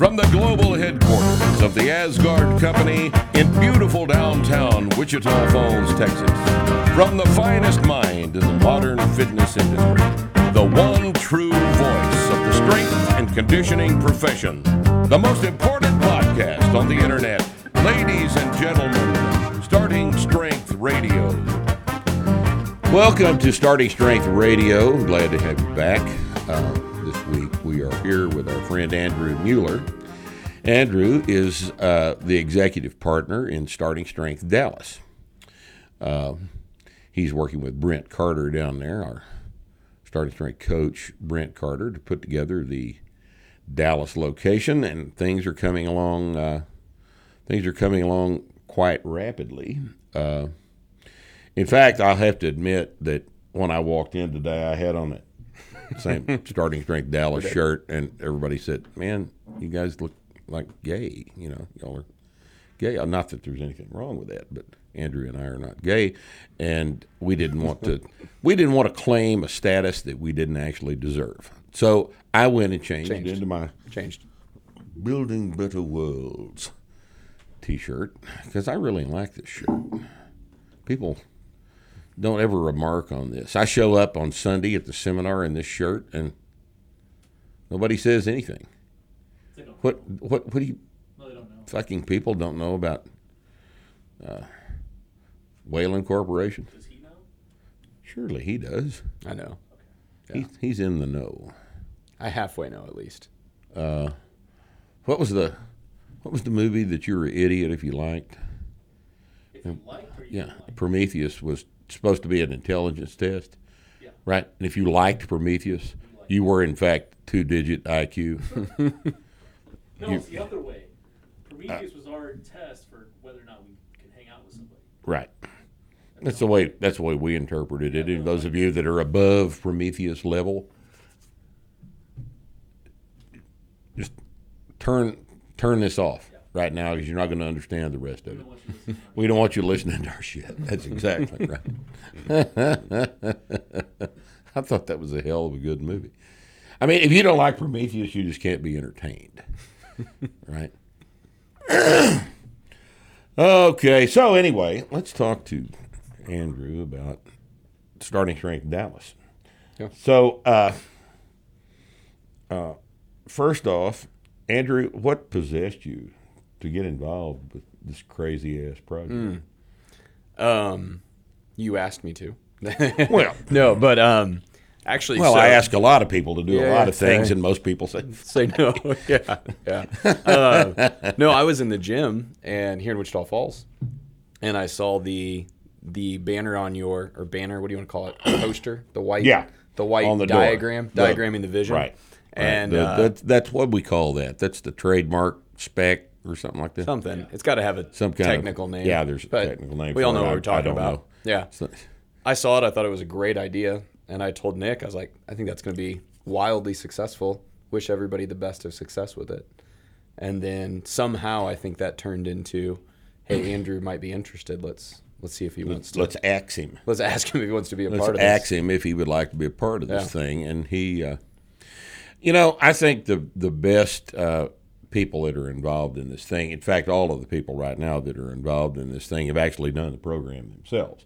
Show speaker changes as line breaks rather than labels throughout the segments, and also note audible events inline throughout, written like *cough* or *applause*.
From the global headquarters of the Aasgaard Company in beautiful downtown Wichita Falls, Texas. From the finest mind in the modern fitness industry. The one true voice of the strength and conditioning profession. The most important podcast on the internet. Ladies and gentlemen, Starting Strength Radio. Welcome to Starting Strength Radio. Glad to have you back. Uh, we are here with our friend Andrew Mueller. Andrew is uh, the executive partner in Starting Strength Dallas. Uh, he's working with Brent Carter down there, our Starting Strength coach, Brent Carter, to put together the Dallas location, and things are coming along. Uh, things are coming along quite rapidly. Uh, in fact, I'll have to admit that when I walked in today, I had on that same *laughs* starting strength Dallas shirt, and everybody said, "Man, you guys look like gay." You know, y'all are gay. Uh, Not that there's anything wrong with that, but Andrew and I are not gay, and we didn't want to. *laughs* we didn't want to claim a status that we didn't actually deserve. So I went and changed,
Changed.
into my
Changed.
"Building Better Worlds" T-shirt because I really like this shirt. People don't ever remark on this. I show up on Sunday at the seminar in this shirt, and nobody says anything. What what what do you
No, don't know.
fucking people don't know about uh, Weyland Corporation?
Does he know?
Surely he does.
I know.
He, he's in the know.
I halfway know at least.
Uh, what was the what was the movie that you were an idiot if you liked?
If you liked or you
Yeah,
didn't like.
Prometheus was supposed to be an intelligence test,
Yeah.
right? And if you liked Prometheus, you were in fact two digit IQ. *laughs* *laughs*
No,
you-
it's the other way. Prometheus was our test for whether or not we can hang out with somebody.
right. That's the way. That's the way we interpreted it. And those of you that are above Prometheus level, just turn turn this off right now because you're not going to understand the rest of it.
don't want you listening.
We don't want you listening to our shit. That's exactly *laughs* right. *laughs* I thought that was a hell of a good movie. I mean, if you don't like Prometheus, you just can't be entertained, *laughs* right? *clears throat* okay, so anyway, let's talk to Andrew about starting strength Dallas.
Yeah.
So, uh, uh, first off, Andrew, what possessed you to get involved with this crazy ass project?
Um, you asked me to. *laughs*
Well,
no, but um, actually,
well,
so-
I ask a lot of people to do a lot of things, and most people say,
Say no. *laughs* yeah, yeah. Uh, no, I was in the gym and here in Wichita Falls, and I saw the the banner on your or banner. What do you want to call it? Poster. The white.
Yeah,
The white
on the door.
diagram.
The-
diagramming the vision.
right.
And
Right.
uh,
That- that's what we call that. That's the trademark spec or something like that.
something. It's got to have a
Some kind of-
technical name.
yeah, there's a
but
technical name
We all know
it.
what
I-
we're
I
talking
don't
about.
know.
Yeah. *laughs*
So-
I saw it. I thought it was a great idea, and I told Nick, I was like, I think that's going to be wildly successful. Wish everybody the best of success with it. And then somehow, I think that turned into, hey, *clears throat* Andrew might be interested. Let's let's see if he wants
let's,
to.
let's ax him.
Let's ask him if he wants to be a
Let's
part of
ask
this.
him if he would like to be a part of this
Yeah.
thing. And he, uh, you know, I think the the best uh, people that are involved in this thing, in fact, all of the people right now that are involved in this thing have actually done the program themselves,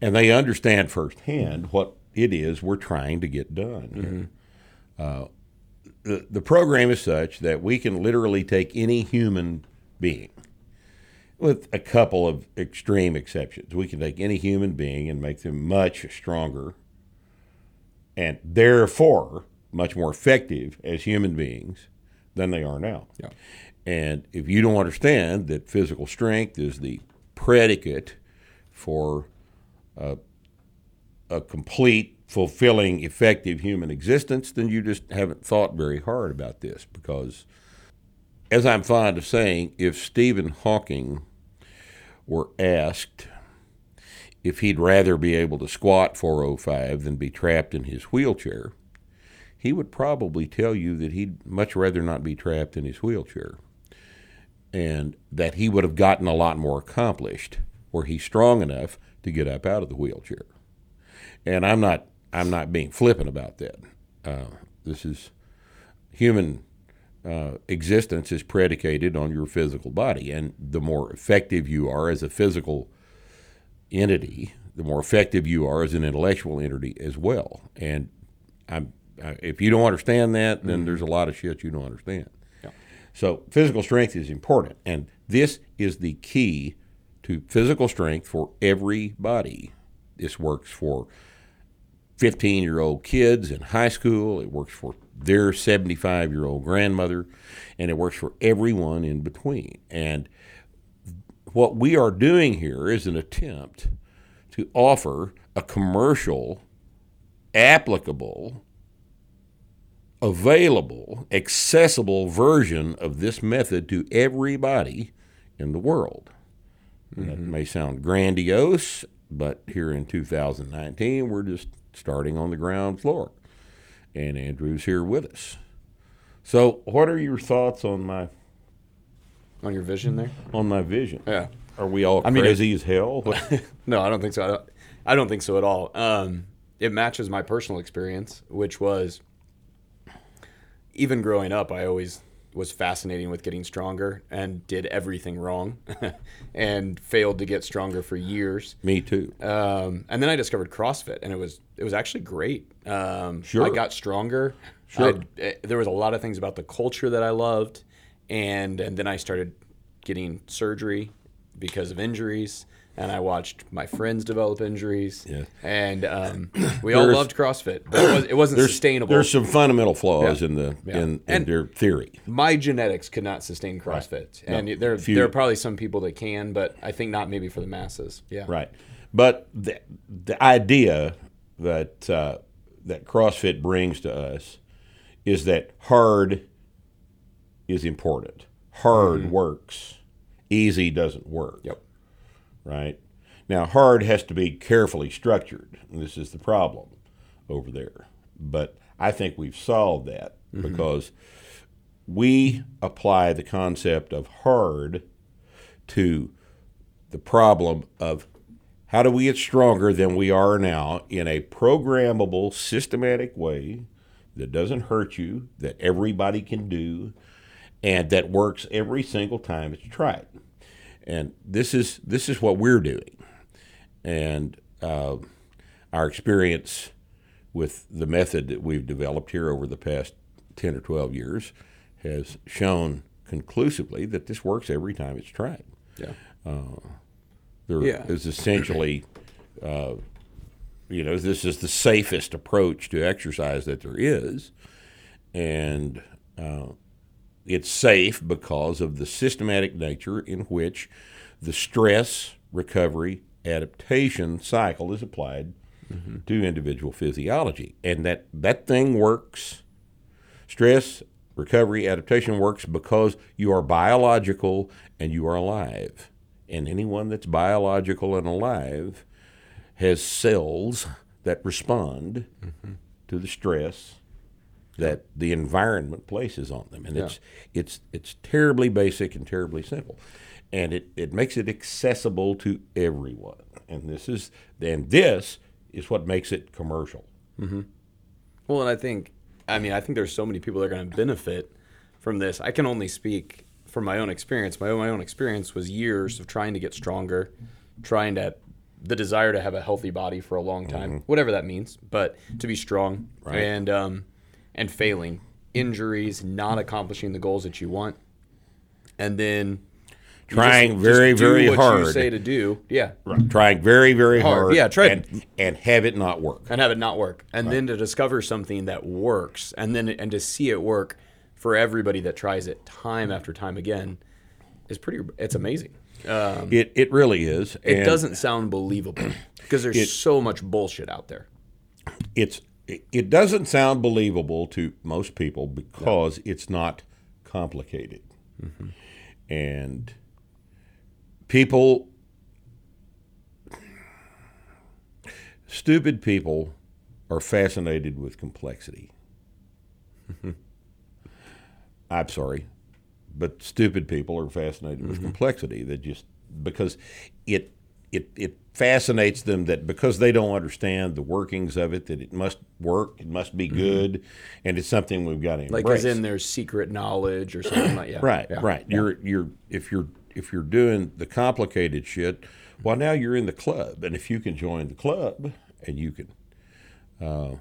and they understand firsthand what it is we're trying to get done. here. Uh, the the program is such that we can literally take any human being with a couple of extreme exceptions. We can take any human being and make them much stronger and therefore much more effective as human beings than they are now.
Yeah.
And if you don't understand that physical strength is the predicate for a, a complete, fulfilling, effective human existence, then you just haven't thought very hard about this because, as I'm fond of saying, if Stephen Hawking were asked if he'd rather be able to squat 405 than be trapped in his wheelchair, he would probably tell you that he'd much rather not be trapped in his wheelchair and that he would have gotten a lot more accomplished were he strong enough to get up out of the wheelchair. And I'm not I'm not being flippant about that. Uh, this is human uh, existence is predicated on your physical body, and the more effective you are as a physical entity, the more effective you are as an intellectual entity as well. And I'm, Uh, if you don't understand that, then mm-hmm. there's a lot of shit you don't understand.
Yeah.
So physical strength is important, and this is the key to physical strength for everybody. This works for 15 year old kids in high school, it works for their 75 year old grandmother, and it works for everyone in between. And what we are doing here is an attempt to offer a commercial, applicable, available, accessible version of this method to everybody in the world. That may sound grandiose, but here in 2019, we're just starting on the ground floor. And Andrew's here with us. So, what are your thoughts on my
On your vision there?
on my vision?
Yeah.
Are we all
I mean,
crazy as hell? *laughs*
no, I don't think so. I don't, I don't think so at all. Um, it matches my personal experience, which was even growing up, I always was fascinating with getting stronger and did everything wrong *laughs* and failed to get stronger for years.
Me too.
Um, and then I discovered CrossFit, and it was it was actually great. Um,
Sure.
I got stronger.
Sure.
I'd- eh, there was a lot of things about the culture that I loved, and and then I started getting surgery because of injuries, and I watched my friends develop injuries.
Yeah.
And um, *clears throat* we all loved CrossFit, but it, was, it wasn't sustainable.
There's some fundamental flaws
Yeah.
in the
Yeah.
in, in their theory.
my genetics could not sustain CrossFit, and
No.
there
Few-
there are probably some people that can, but I think not maybe for the masses. Yeah.
Right. But the, the idea that uh, that CrossFit brings to us is that hard is important. Hard works. Easy doesn't work.
Yep.
Right. Now, hard has to be carefully structured. This is the problem over there. But I think we've solved that mm-hmm. because we apply the concept of hard to the problem of how do we get stronger than we are now in a programmable, systematic way that doesn't hurt you, that everybody can do, and that works every single time it's tried. And this is this is what we're doing, and uh, our experience with the method that we've developed here over the past ten or twelve years has shown conclusively that this works every time it's tried.
Yeah.
There
Yeah.
is essentially, uh, you know, this is the safest approach to exercise that there is, and uh, it's safe because of the systematic nature in which the stress recovery adaptation cycle is applied to individual physiology, and that that thing works. Stress recovery adaptation works because you are biological and you are alive. And anyone that's biological and alive has cells that respond to the stress that the environment places on them. And it's it's it's terribly basic and terribly simple. And it, it makes it accessible to everyone. And this is and this is what makes it commercial.
Well, and I think, I mean, I think there's so many people that are going to benefit from this. I can only speak from my own experience. My own, my own experience was years of trying to get stronger, trying to, the desire to have a healthy body for a long time, whatever that means, but to be strong
Right.
and, um, and failing, injuries, not accomplishing the goals that you want. And then
Trying
just-
very,
just do
very
what You
hard.
say to do, yeah, right.
Trying very, very
Hard.
hard.
Yeah, try-
and, and have it not work.
and have it not work and then to discover something that works and then and to see it work for everybody that tries it time after time again is pretty it's amazing um,
It it really is.
it
and
doesn't sound believable *clears throat* because there's so much bullshit out there
It's it, doesn't sound believable to most people because it's not complicated, and people, stupid people, are fascinated with complexity. *laughs* I'm sorry, but stupid people are fascinated with mm-hmm. complexity. That just because it it it fascinates them that because they don't understand the workings of it, that it must work, it must be good, and it's something we've got to embrace.
Mm-hmm. Like as in there's secret knowledge or something like yeah.
Right,
yeah.
right. You're you're if you're if you're doing the complicated shit, well now you're in the club, and if you can join the club and you can uh,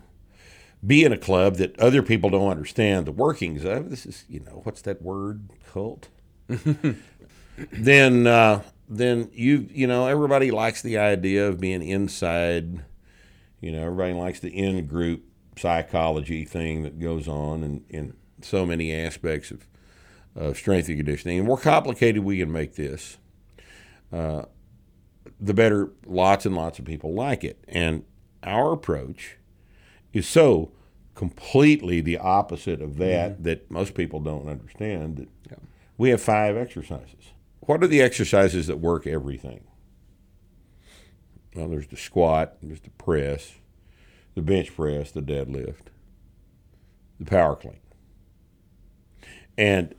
be in a club that other people don't understand the workings of, this is you know what's that word cult? *laughs* then uh, then you you know everybody likes the idea of being inside. You know everybody likes the in group psychology thing that goes on in, in so many aspects of of strength and conditioning. And more complicated we can make this, uh, the better lots and lots of people like it. And our approach is so completely the opposite of that that most people don't understand that
Yeah.
we have five exercises. What are the exercises that work everything? Well, there's the squat, there's the press, the bench press, the deadlift, the power clean. And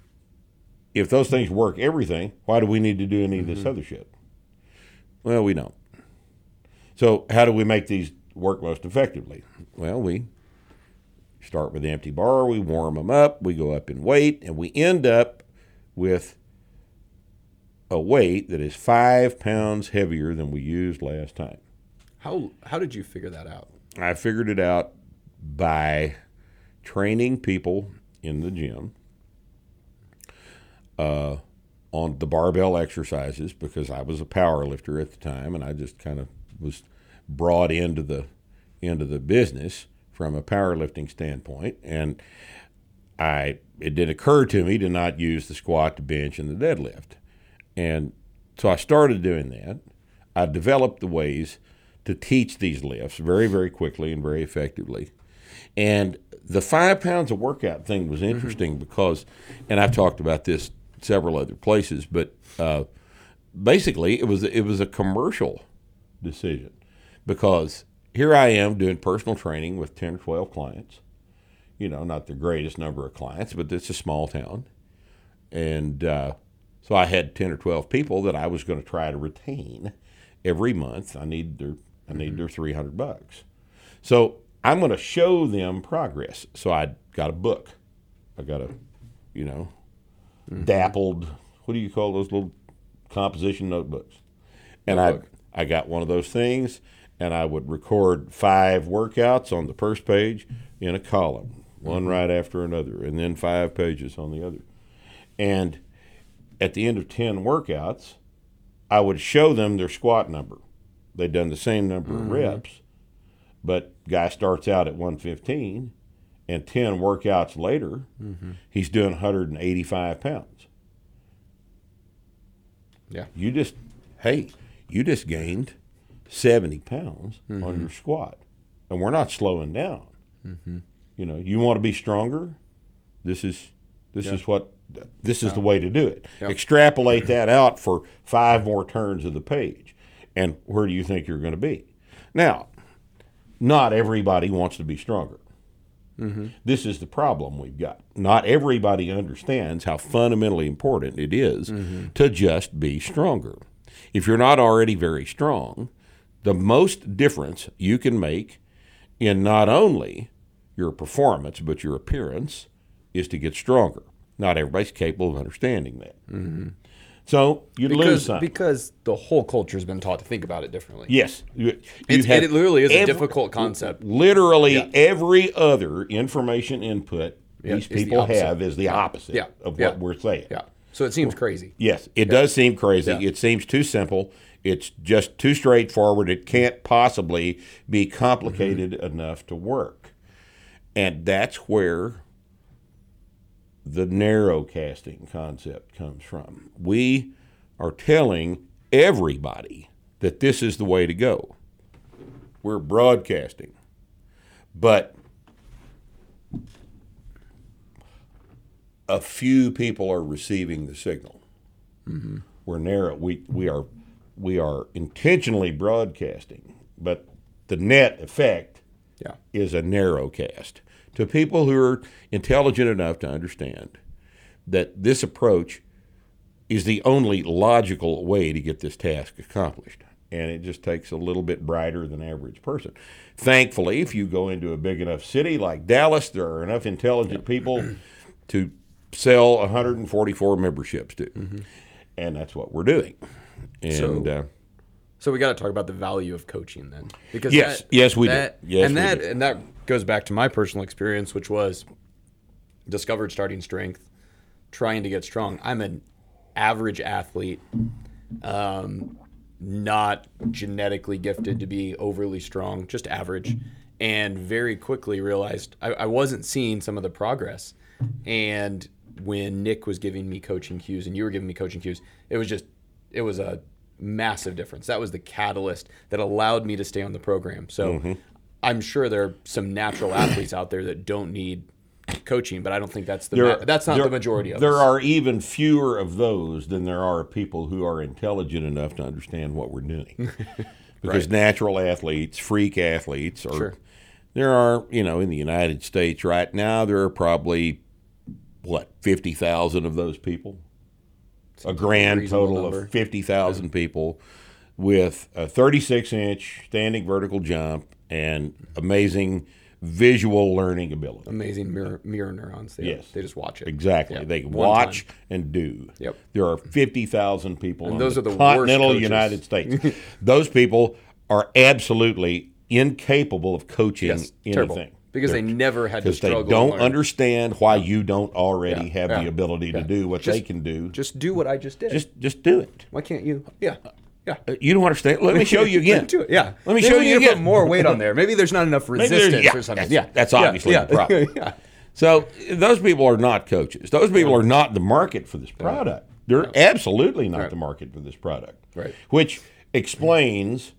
if those things work everything, why do we need to do any of this mm-hmm. other shit? Well, we don't. So, how do we make these work most effectively? Well, we start with the empty bar, we warm them up, we go up in weight, and we end up with a weight that is five pounds heavier than we used last time.
How how did you figure that out?
I figured it out by training people in the gym uh, on the barbell exercises because I was a power lifter at the time and I just kind of was brought into the into the business from a powerlifting standpoint and I it did occur to me to not use the squat, the bench, and the deadlift. And so I started doing that. I developed the ways to teach these lifts very, very quickly and very effectively. And the five pounds of workout thing was interesting because, and I've talked about this several other places, but uh, basically it was it was a commercial decision because here I am doing personal training with ten or twelve clients. You know, not the greatest number of clients, but it's a small town, and uh, so I had ten or twelve people that I was going to try to retain every month. I need their I need mm-hmm. their three hundred bucks. So I'm going to show them progress. So I got a book. I got a, you know, mm-hmm. dappled. What do you call those little composition notebooks? And I I got one of those things, and I would record five workouts on the first page in a column, one mm-hmm. right after another, and then five pages on the other. And at the end of ten workouts, I would show them their squat number. They'd done the same number of mm-hmm. reps, but guy starts out at 115, and 10 workouts later, mm-hmm. he's doing 185 pounds.
Yeah.
You just, hey, you just gained 70 pounds on mm-hmm. your squat, and we're not slowing down. You know, you want to be stronger. This is this is what this is the way to do it. Extrapolate that out for five more turns of the page, and where do you think you're going to be? Now, not everybody wants to be stronger. Mm-hmm. This is the problem we've got. Not everybody understands how fundamentally important it is mm-hmm. to just be stronger. If you're not already very strong, the most difference you can make in not only your performance but your appearance is to get stronger. Not everybody's capable of understanding that. So you lose something.
because the whole culture's been taught to think about it differently.
yes, you,
it literally is a difficult concept.
Literally
Yeah.
every other information input
Yeah,
these
is the
people have is the opposite
Yeah.
of what we're saying.
Yeah. So it seems crazy.
Yes, it does seem crazy. It seems too simple. It's just too straightforward. It can't possibly be complicated
Mm-hmm.
enough to work. And that's where the narrow casting concept comes from. We are telling everybody that this is the way to go. We're broadcasting. But a few people are receiving the signal. Mm-hmm. We're narrow. We we are we are intentionally broadcasting, but the net effect
Yeah.
is a narrow cast to people who are intelligent enough to understand that this approach is the only logical way to get this task accomplished. and it just takes a little bit brighter than average person. Thankfully, if you go into a big enough city like Dallas, there are enough intelligent people to sell 144 memberships to, and that's what we're doing. And
So-
uh,
So we got to talk about the value of coaching then, because
Yes,
that-
yes, we do.
that,
Yes,
and that
do.
and that goes back to my personal experience, which was discovered starting strength, trying to get strong. I'm an average athlete, um, not genetically gifted to be overly strong, just average, and very quickly realized I, I wasn't seeing some of the progress. And when Nick was giving me coaching cues and you were giving me coaching cues, it was just it was a massive difference. That was the catalyst that allowed me to stay on the program. So
Mm-hmm.
I'm sure there are some natural *clears throat* athletes out there that don't need coaching, but I don't think that's the
There-
ma- that's not
there-
the majority of
There
us.
are even fewer of those than there are people who are intelligent enough to understand what we're doing. *laughs* because natural athletes, freak athletes, are
Sure.
there are you know in the United States right now there are probably what fifty thousand of those people, a grand total
number.
of fifty thousand people with a thirty-six inch standing vertical jump and amazing visual learning ability.
amazing mirror, mirror neurons. They,
Yes.
they just watch it.
Exactly.
Yeah.
They
One
watch
time.
and do.
Yep.
There are 50,000 people
those
the,
are the
continental. United States. *laughs* those people are absolutely incapable of coaching
Yes,
anything.
terrible. Because they never had to
Because they don't understand why you don't already
Yeah,
have
yeah,
the ability to do what they can do.
Just do what I just did.
just just do it.
why can't you? Yeah. Yeah.
Uh, You don't understand. Let me show you again.
Do it. Yeah.
Let me
Maybe
show
we
you
need to
again.
put more weight on there. Maybe there's not enough *laughs*
there's-
resistance
yeah,
or something.
that's-
yeah.
that's obviously
yeah.
the problem. *laughs*
yeah.
So those people are not coaches. Those people are not the market for this product. They're absolutely not the market for this product.
Right.
Which explains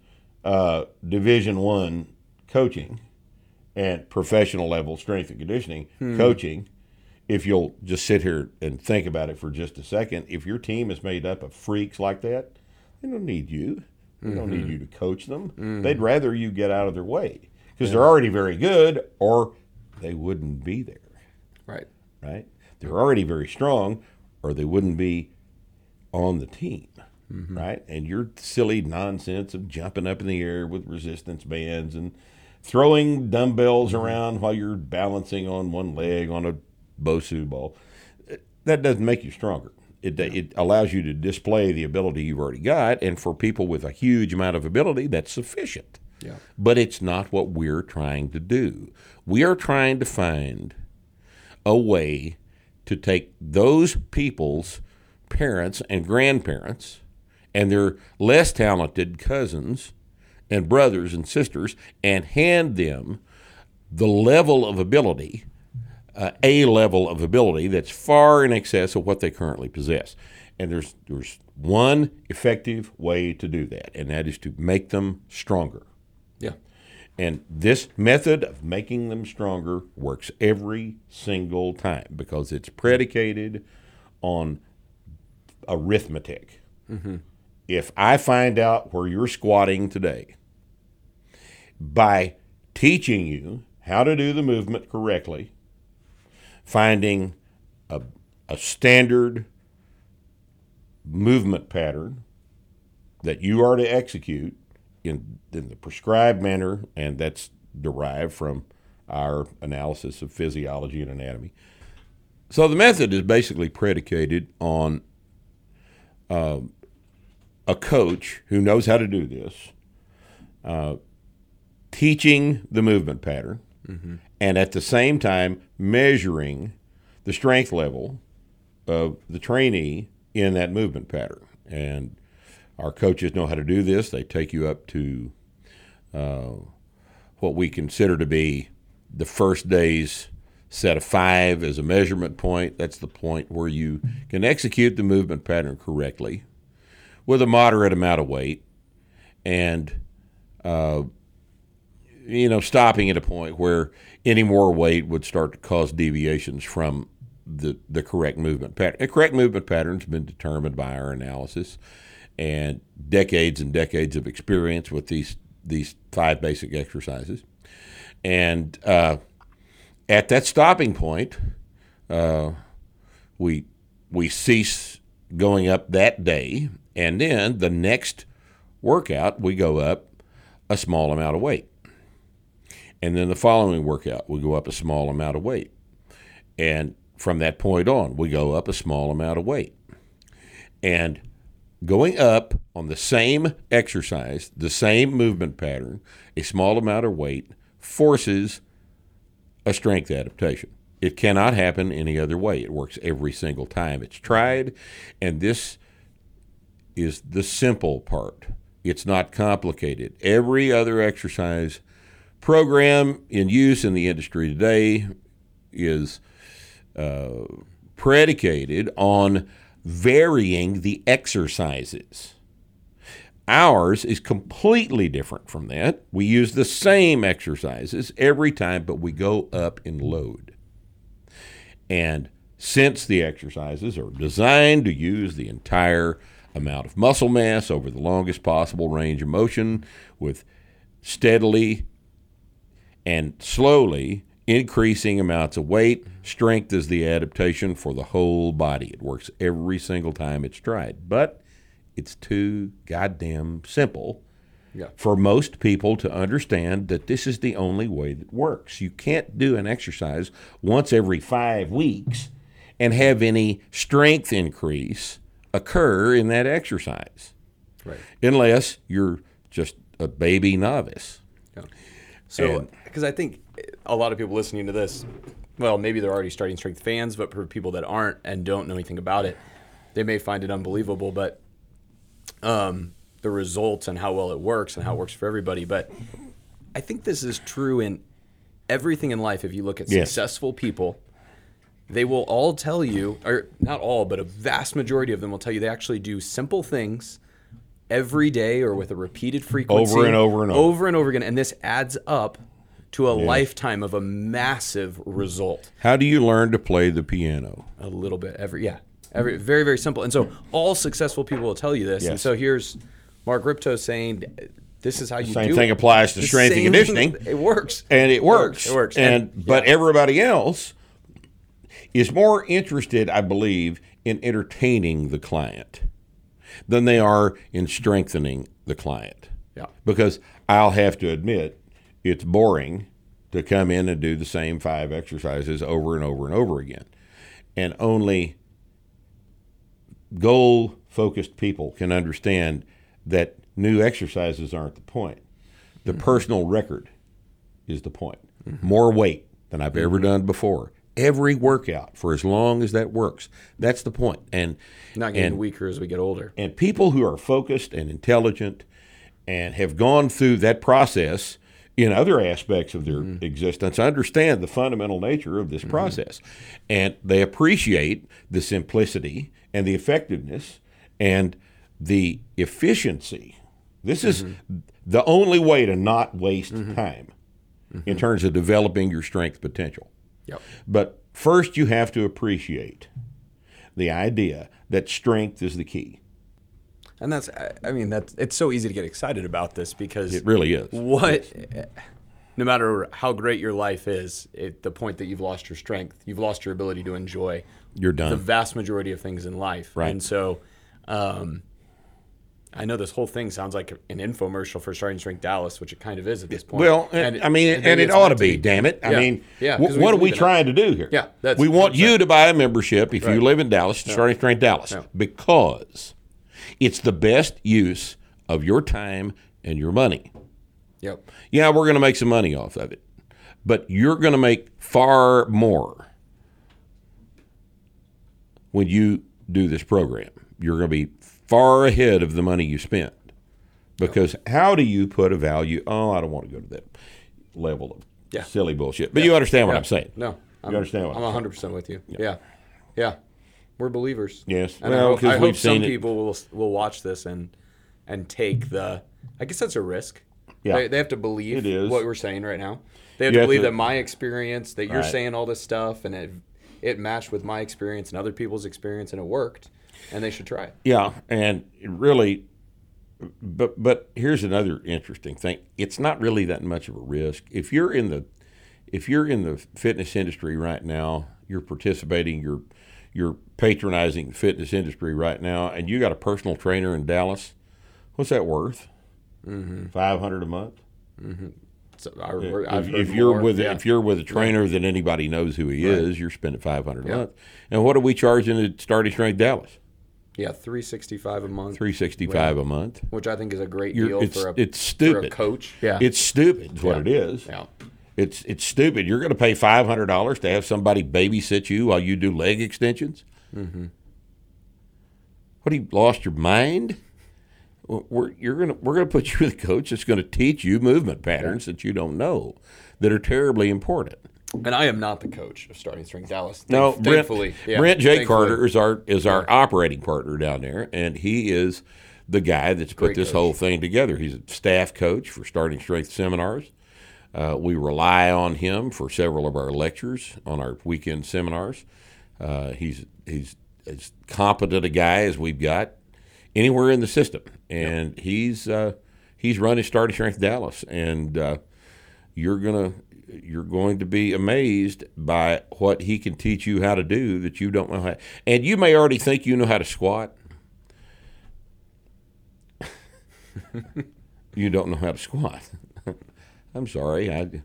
uh, Division One coaching and professional level strength and conditioning
Hmm.
coaching. If you'll just sit here and think about it for just a second, if your team is made up of freaks like that, they don't need you. They don't
Mm-hmm.
need you to coach them. Mm. They'd rather you get out of their way because they're already very good, or they wouldn't be there
Right.
right? They're already very strong, or they wouldn't be on the team, mm-hmm. right? And your silly nonsense of jumping up in the air with resistance bands and throwing dumbbells mm-hmm. around while you're balancing on one leg on a Bosu ball, that doesn't make you stronger. It, it allows you to display the ability you've already got, and for people with a huge amount of ability, that's sufficient.
Yeah.
But it's not what we're trying to do. We are trying to find a way to take those people's parents and grandparents and their less talented cousins and brothers and sisters and hand them the level of ability, uh, a level of ability that's far in excess of what they currently possess. And there's there's one effective way to do that, and that is to make them stronger.
Yeah.
And this method of making them stronger works every single time because it's predicated on arithmetic. If I find out where you're squatting today by teaching you how to do the movement correctly, finding a, a standard movement pattern that you are to execute in, in the prescribed manner, and that's derived from our analysis of physiology and anatomy. So the method is basically predicated on uh, a coach who knows how to do this, uh, teaching the movement pattern, and at the same time measuring the strength level of the trainee in that movement pattern. And our coaches know how to do this. They take you up to uh, what we consider to be the first day's set of five as a measurement point. That's the point where you can execute the movement pattern correctly with a moderate amount of weight and, uh, you know, stopping at a point where any more weight would start to cause deviations from the, the correct movement pattern. The correct movement pattern has been determined by our analysis and decades and decades of experience with these these five basic exercises. And uh, at that stopping point, uh, we we cease going up that day, and then the next workout, we go up a small amount of weight. And then the following workout, we go up a small amount of weight. And from that point on, we go up a small amount of weight. And going up on the same exercise, the same movement pattern, a small amount of weight forces a strength adaptation. It cannot happen any other way. It works every single time it's tried. And this is the simple part. It's not complicated. Every other exercise program in use in the industry today is uh, predicated on varying the exercises. Ours is completely different from that. We use the same exercises every time, but we go up in load. And since the exercises are designed to use the entire amount of muscle mass over the longest possible range of motion with steadily and slowly increasing amounts of weight. Strength is the adaptation for the whole body. It works every single time it's tried. But it's too goddamn simple
Yeah.
for most people to understand that this is the only way that works. You can't do an exercise once every five weeks and have any strength increase occur in that exercise
Right.
unless you're just a baby novice.
So,
And-
because I think a lot of people listening to this, well, maybe they're already starting strength fans, but for people that aren't and don't know anything about it, they may find it unbelievable. But um, the results and how well it works and how it works for everybody. But I think this is true in everything in life. If you look at
Yes.
successful people, they will all tell you, or not all, but a vast majority of them will tell you they actually do simple things every day or with a repeated frequency
Over and over and over.
over and over again and this adds up to a lifetime of a massive result
How do you learn to play the piano?
a little bit every yeah every very very simple and so all successful people will tell you this and so here's mark Rippetoe saying this is how you
Same
do it.
Same thing
it.
applies to
The
strength and conditioning.
thing- *laughs* it works
and it works.
it works
And, but
yeah.
everybody else is more interested, I believe, in entertaining the client than they are in strengthening the client.
yeah
Because I'll have to admit, it's boring to come in and do the same five exercises over and over and over again. And only goal focused people can understand that new exercises aren't the point. The mm-hmm. personal record is the point. More weight than I've ever mm-hmm. done before. Every workout for as long as that works. That's the point. And
not getting
and,
weaker as we get older
and people who are focused and intelligent and have gone through that process in other aspects of their
Mm-hmm.
existence understand the fundamental nature of this process. And they appreciate the simplicity and the effectiveness and the efficiency. This is
Mm-hmm.
the only way to not waste time in terms of developing your strength potential.
yep
But first, you have to appreciate the idea that strength is the key.
And that's I- mean that's it's so easy to get excited about this because
It really is.
what no matter how great your life is at the point that you've lost your strength you've lost your ability to enjoy
You're done.
the vast majority of things in life
Right.
and so um, i know this whole thing sounds like an infomercial for starting strength dallas which it kind of is at this point
Well, I mean, and,
maybe
it ought to be. Damn it! I
Yeah.
mean,
Yeah, we
what are we
in it.
trying to do here?
Yeah, that's
we want
100%.
you to buy a membership if you live in Dallas, to Starting Strength Dallas,
Yeah.
because it's the best use of your time and your money.
yep
Yeah, we're going to make some money off of it, but you're going to make far more when you do this program. You're going to be far ahead of the money you spent. Because how do you put a value? Oh, I don't want to go to that level of
Yeah.
silly bullshit. But you understand what
Yeah.
I'm saying.
no I'm,
understand what
i'm
I'm
100% with you yeah yeah, we're believers
Yes.
and
Well,
i hope, I hope some
it.
people will will watch this and and take the i guess that's a risk
Yeah.
they, they have to believe
It is.
what we're saying right now they have
You
to
have
believe
to-
that my experience that you're
Right.
saying all this stuff and it it matched with my experience and other people's experience and it worked and they should try it
Yeah, and really, but but here's another interesting thing. It's not really that much of a risk if you're in the if you're in the fitness industry right now. You're participating. You're you're patronizing the fitness industry right now, and you got a personal trainer in Dallas. What's that worth?
Mm-hmm.
Five hundred a month.
So I,
If, if you're
more.
with
yeah.
if you're with a trainer that anybody knows who he
Right.
is, you're spending five hundred a month. And what are we charging at Starting Strength Dallas?
yeah, three sixty five a month,
Three sixty five a month.
which I think is a great
You're,
deal
it's
for a
it's
for a
stupid.
coach. Yeah,
It's stupid. Is what
Yeah.
it is.
yeah.
It's it's stupid. You're going to pay five hundred dollars to have somebody babysit you while you do leg extensions. Mm-hmm. What? You lost your mind? We're you're gonna we're gonna put *laughs* you with a coach that's going to teach you movement patterns that you don't know that are terribly important.
And I am not the coach of Starting Strength Dallas.
No,
Thank-
Brent,
thankfully, yeah,
Brent J.
thankfully.
Carter is our is our operating partner down there, and he is the guy that's put
Great
this
coach.
whole thing together. He's a staff coach for starting strength seminars. Uh, we rely on him for several of our lectures on our weekend seminars. Uh, he's he's as competent a guy as we've got anywhere in the system, and he's uh, he's running starting strength Dallas, and uh, you're gonna you're going to be amazed by what he can teach you how to do that you don't know how. And you may already think you know how to squat. *laughs* you don't know how to squat. I'm sorry. I,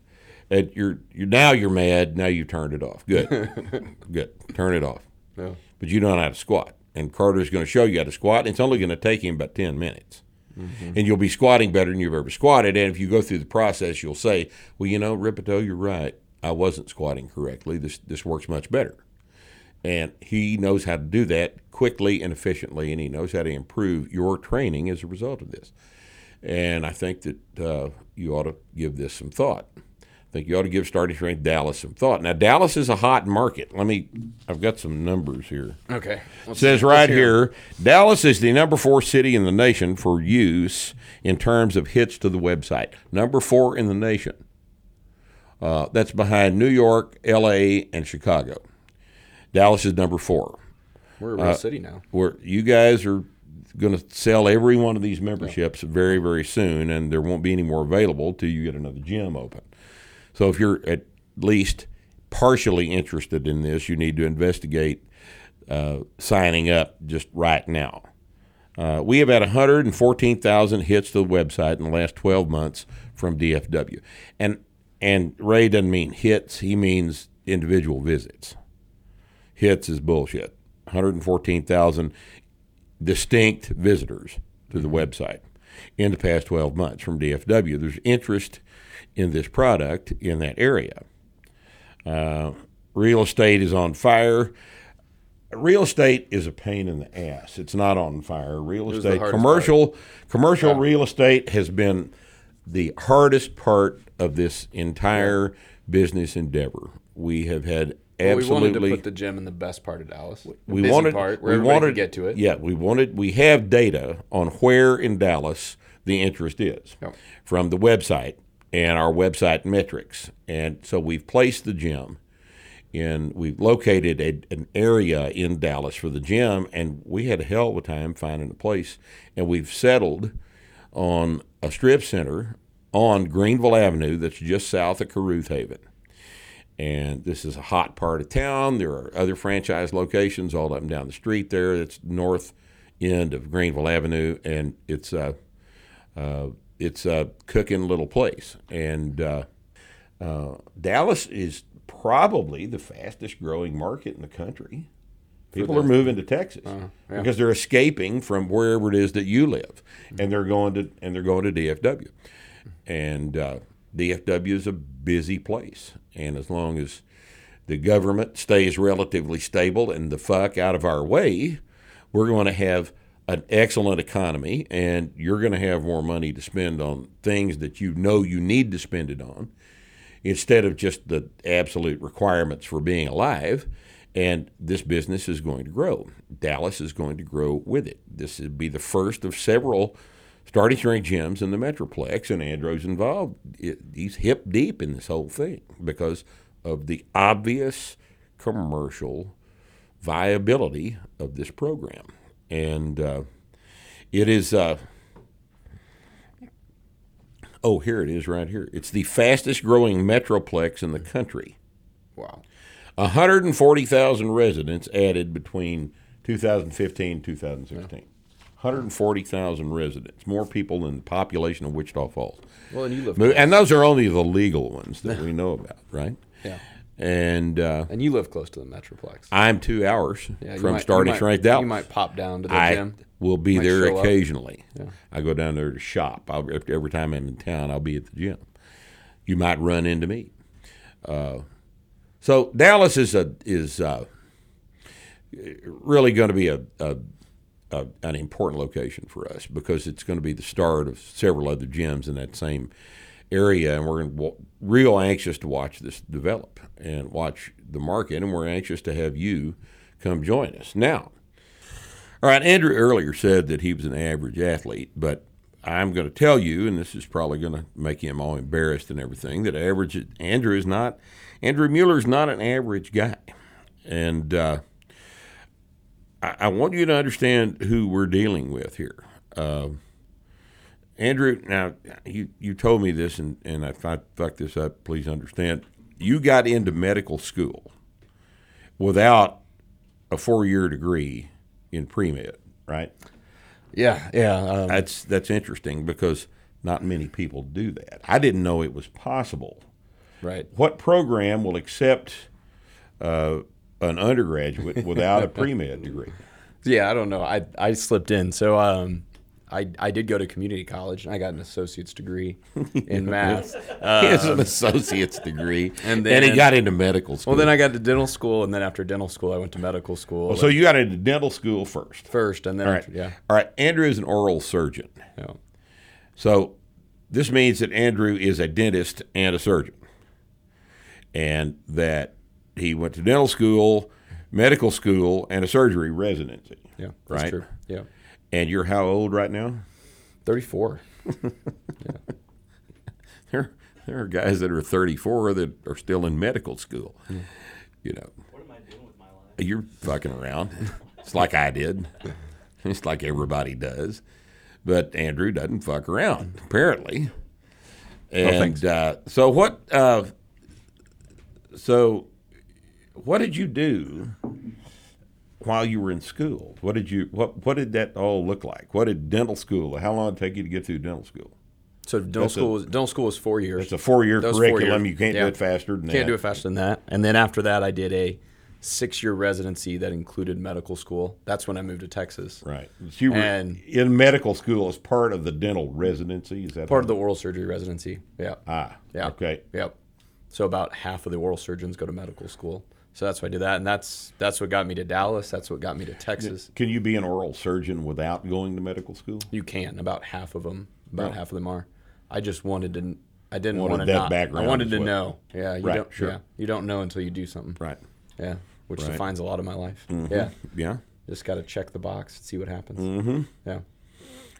and you're, you're now you're mad. Now you turned it off. Good, *laughs* good. Turn it off.
No.
But you don't know how to squat. And Carter's going to show you how to squat. And it's only going to take him about ten minutes mm-hmm. and you'll be squatting better than you've ever squatted. And if you go through the process, you'll say, "Well, you know, Rippetoe, you're right. I wasn't squatting correctly. This this works much better." And he knows how to do that quickly and efficiently, and he knows how to improve your training as a result of this. And I think that uh, you ought to give this some thought. I think you ought to give starting strength Dallas some thought. Now, Dallas is a hot market. Let me. I've got some numbers here.
Okay.
It says right here Dallas is the number four city in the nation for use in terms of hits to the website. Number four in the nation. Uh, that's behind New York, L.A., and Chicago. Dallas is number four.
We're a real
Uh,
city now.
Where you guys are going to sell every one of these memberships very, very soon, and there won't be any more available till you get another gym open. So if you're at least partially interested in this, you need to investigate uh, signing up just right now. Uh, we have had 114,000 hits to the website in the last 12 months from DFW, and and Ray doesn't mean hits; he means individual visits. Hits is bullshit. 114,000 distinct visitors to the website in the past 12 months from DFW. There's interest in this product in that area. Uh, real estate is on fire. Real estate is a pain in the ass. It's not on fire. Real estate, commercial, commercial real estate has been the hardest part of this entire business endeavor. We have had
Well, we wanted to put the gym in the best part of Dallas. The
we wanted
part where
we wanted
could get to it.
Yeah, we wanted we have data on where in Dallas the interest is
Yep.
from the website and our website metrics, and so we've placed the gym. And we've located a, an area in Dallas for the gym, and we had a hell of a time finding a place. And we've settled on a strip center on Greenville Avenue that's just south of Caruth Haven and this is a hot part of town. There are other franchise locations all up and down the street there. It's north end of Greenville Avenue, and it's a uh, it's a cooking little place. And uh, uh, Dallas is probably the fastest growing market in the country. People are moving to Texas
yeah.
because they're escaping from wherever it is that you live, and they're going to and they're going to DFW, and uh, DFW is a busy place. And as long as the government stays relatively stable and the fuck out of our way, we're going to have an excellent economy, and you're going to have more money to spend on things that you know you need to spend it on instead of just the absolute requirements for being alive. And this business is going to grow. Dallas is going to grow with it. This would be the first of several starting strength gyms in the Metroplex, and Andrew's involved. It, he's hip deep in this whole thing because of the obvious commercial viability of this program. And uh, it is. Uh, oh, here it is right here. It's the fastest growing Metroplex in the country.
Wow.
140,000 residents added between 2015 and 2016. 140,000 residents, more people than the population of Wichita Falls.
Well, and you live
But- And those are only the legal ones that we *laughs* know about, right?
yeah,
And uh,
and you live close to the Metroplex.
I'm two hours
Yeah,
from
might-
starting
might,
strength Dallas.
You might pop down to the
I
gym.
will be there occasionally.
Yeah.
I go down there to shop. I'll, every time I'm in town, I'll be at the gym. You might run into me. Uh, so Dallas is a is uh, really going to be a, a, a an important location for us because it's going to be the start of several other gyms in that same area, and we're real anxious to watch this develop and watch the market, and we're anxious to have you come join us now. All right, Andrew earlier said that he was an average athlete, but I'm going to tell you, and this is probably going to make him all embarrassed and everything, that average Andrew is not Andrew Mueller is not an average guy, and uh, I, I want you to understand who we're dealing with here. Uh, Andrew, now you, you told me this, and, and if I fuck this up, please understand. You got into medical school without a four year degree in pre med, right?
Yeah, yeah. Um,
That's that's interesting because not many people do that. I didn't know it was possible.
right.
What program will accept uh, an undergraduate without a pre med degree? *laughs*
Yeah, I don't know. I I slipped in. So um, I I did go to community college and I got an associate's degree *laughs* in math. *laughs*
he has an associate's degree,
and
and, he
then-
got into medical school.
well, then I got to dental school, and then after dental school, I went to medical school.
so you got into dental school first.
first, and then
All right.
after, yeah,
All right. Andrew is an oral surgeon.
yeah,
So this means that Andrew is a dentist and a surgeon, and that he went to dental school, medical school, and a surgery residency.
yeah. That's
Right.
true. Yeah,
And you're how old right now?
thirty four. yeah. *laughs*
There, there are guys that are 34 that are still in medical school. You know,
What am I doing with my life?
you're fucking around. It's like I did. It's like everybody does. But Andrew doesn't fuck around, apparently. And
thanks.
uh, so what? Uh, so what did you do while you were in school? What did you? What What did that all look like? What did dental school? How long did it take you to get through dental school?
So dental
That's a-
school was dental school was four years.
It's a four year
was four
curriculum. You can't
Yeah.
do it faster than that.
Can't do it faster than that. And then after that, I did a six-year residency that included medical school. That's when I moved to Texas.
Right. So you were
And-
in medical school as part of the dental residency. Is that
Part of the oral surgery residency. Yeah.
ah?
Yeah.
Okay.
Yep. So about half of the oral surgeons go to medical school. So that's why I did that, and that's that's what got me to Dallas. That's what got me to Texas.
Can you be an oral surgeon without going to medical school?
You can. About half of them. About
Yeah.
half of them are. I just wanted to. I didn't
Wanted
want to
that
not.
background
I wanted to
well.
know. Yeah. You
Right,
don't.
sure.
Yeah. You don't know until you do something.
Right.
Yeah. Which
Right.
defines a lot of my life.
Mhm.
Yeah.
Yeah.
Just got to check the box and see what happens.
Mm-hmm.
Yeah.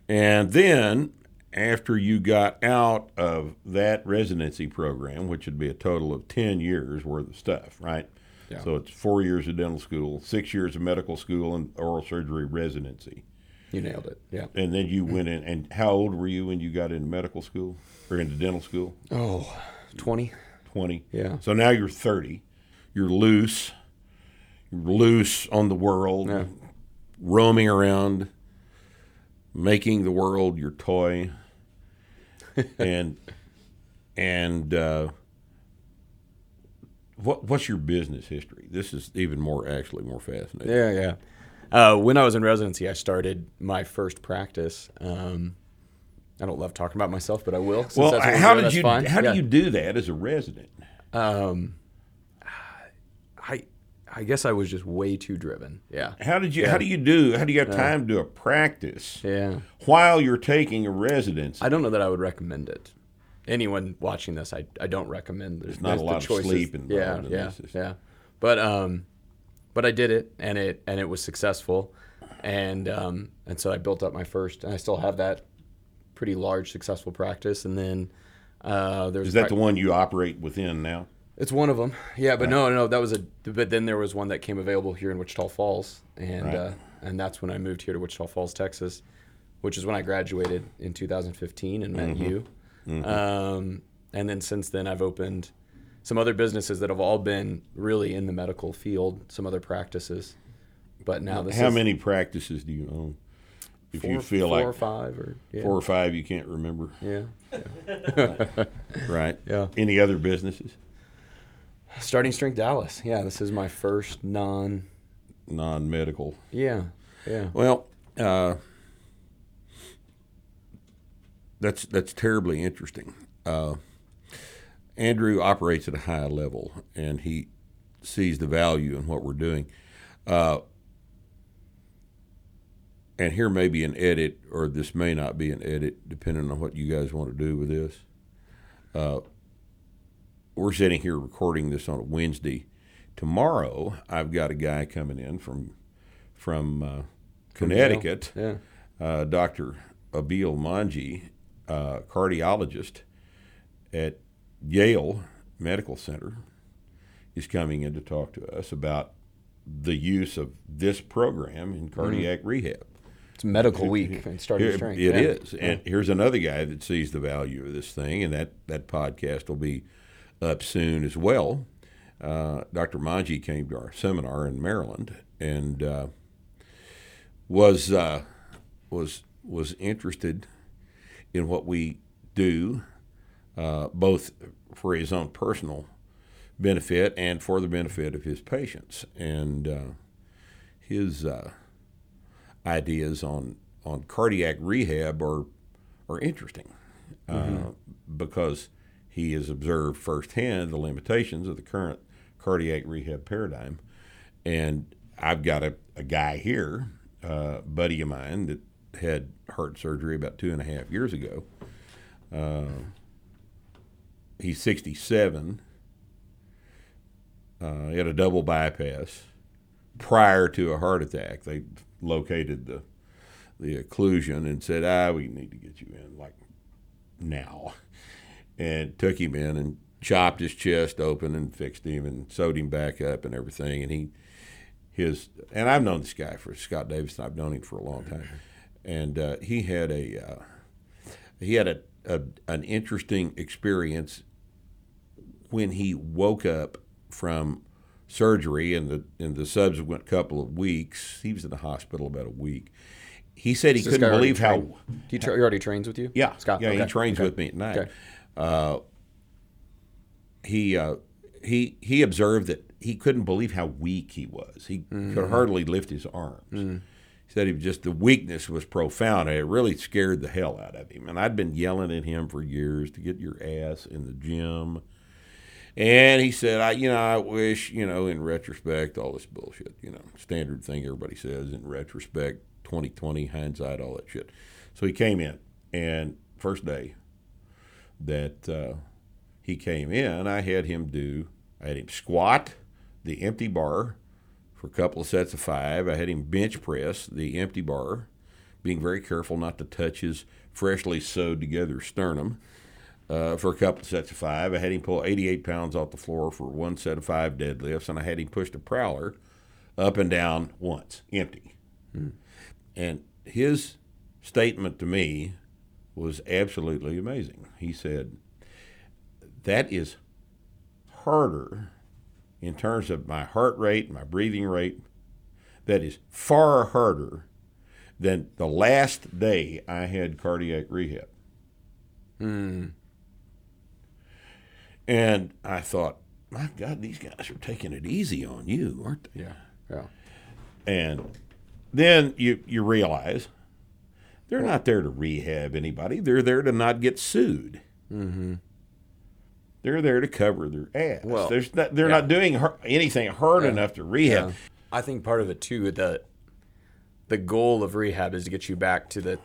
And then after you got out of that residency program, which would be a total of ten years worth of stuff, right?
Yeah.
So it's four years of dental school, six years of medical school, and oral surgery residency.
You nailed it. Yeah.
And then you went in. And how old were you when you got into medical school or into dental school?
Oh, 20.
20.
Yeah.
So now you're 30. You're loose. You're loose on the world,
Yeah.
roaming around, making the world your toy. *laughs* and and uh, what what's your business history? This is even more actually more fascinating.
Yeah, yeah. Uh, when I was in residency, I started my first practice. Um, I don't love talking about myself, but I will.
Well,
that's
how
doing,
did you
fine.
how
Yeah.
do you do that as a resident?
Um, I I guess I was just way too driven. Yeah.
How did you how do you do how do you have time to do a practice
Yeah.
while you're taking a residency?
I don't know that I would recommend it. Anyone watching this, I, I don't recommend. There's,
not a lot of sleep involved
Yeah, yeah,
this.
Yeah. But um, but I did it, and it and it was successful, and um, and so I built up my first, and I still have that pretty large successful practice, and then uh, there's
Is that the one you operate within now?
It's one of them. Yeah, but no, no, that was a. But then there was one that came available here in Wichita Falls, and
Right.
uh, and that's when I moved here to Wichita Falls, Texas, which is when I graduated in 2015 and met you. Um, and then since then, I've opened some other businesses that have all been really in the medical field, some other practices. But now this
How
is
many practices do you own? if
four,
you feel
four
like
or five or yeah.
four or five you can't remember,
Yeah. *laughs*
right?
Yeah.
Any other businesses?
Starting Strength Dallas. Yeah, this is my first non.
Non-medical.
Yeah. Yeah.
Well, uh, that's that's terribly interesting. Uh, Andrew operates at a high level, and he sees the value in what we're doing. Uh, and here may be an edit, or this may not be an edit, depending on what you guys want to do with this. Uh, we're sitting here recording this on a Wednesday. Tomorrow, I've got a guy coming in from from uh, Connecticut,
Yeah.
uh, Dr. Abil Manji, uh, cardiologist at Yale Medical Center, is coming in to talk to us about the use of this program in cardiac rehab.
It's medical week and starting strength.
It
yeah.
is, and here's another guy that sees the value of this thing, and that that podcast will be up soon as well. Uh, Dr. Manji came to our seminar in Maryland and uh, was uh, was was interested in what we do, uh, both for his own personal benefit and for the benefit of his patients, and uh, his uh, ideas on on cardiac rehab are are interesting uh, because he has observed firsthand the limitations of the current cardiac rehab paradigm, and I've got a, a guy here, uh, buddy of mine that had heart surgery about two and a half years ago. Uh, he's 67. Uh, he had a double bypass prior to a heart attack. They located the the occlusion and said, "Ah, we need to get you in like now," and took him in and chopped his chest open and fixed him and sewed him back up and everything. And he his and I've known this guy for Scott Davis. I've known him for a long time, and uh, he had a uh, he had a, a an interesting experience when he woke up from surgery in the in the subsequent couple of weeks. He was in the hospital about a week. He said he
this
couldn't believe how
Do you tra- he already trains with you?
yeah,
Scott.
Yeah, he trains
okay.
with me at night.
Okay.
Uh, he uh, he he observed that he couldn't believe how weak he was. He
Mm-hmm.
could hardly lift his arms.
Mm.
Said he was just the weakness was profound. It really scared the hell out of him. And I'd been yelling at him for years to get your ass in the gym. And he said, I, you know, I wish, you know, in retrospect, all this bullshit, you know, standard thing everybody says in retrospect, 2020, hindsight, all that shit. So he came in, and first day that uh, he came in, I had him do, I had him squat the empty bar for a couple of sets of five. I had him bench press the empty bar, being very careful not to touch his freshly sewed together sternum uh, for a couple of sets of five. I had him pull 88 pounds off the floor for one set of five deadlifts, and I had him push the prowler up and down once, empty. And his statement to me was absolutely amazing. He said, That is harder in terms of my heart rate, my breathing rate. That is far harder than the last day I had cardiac rehab. And I thought, my God, these guys are taking it easy on you, aren't they?
Yeah. Yeah.
And then you, you realize they're not there to rehab anybody. They're there to not get sued. Mm-hmm. They're there to cover their ass.
Well,
There's not, they're
yeah.
not doing anything hard enough to rehab.
I think part of it too the the goal of rehab is to get you back to the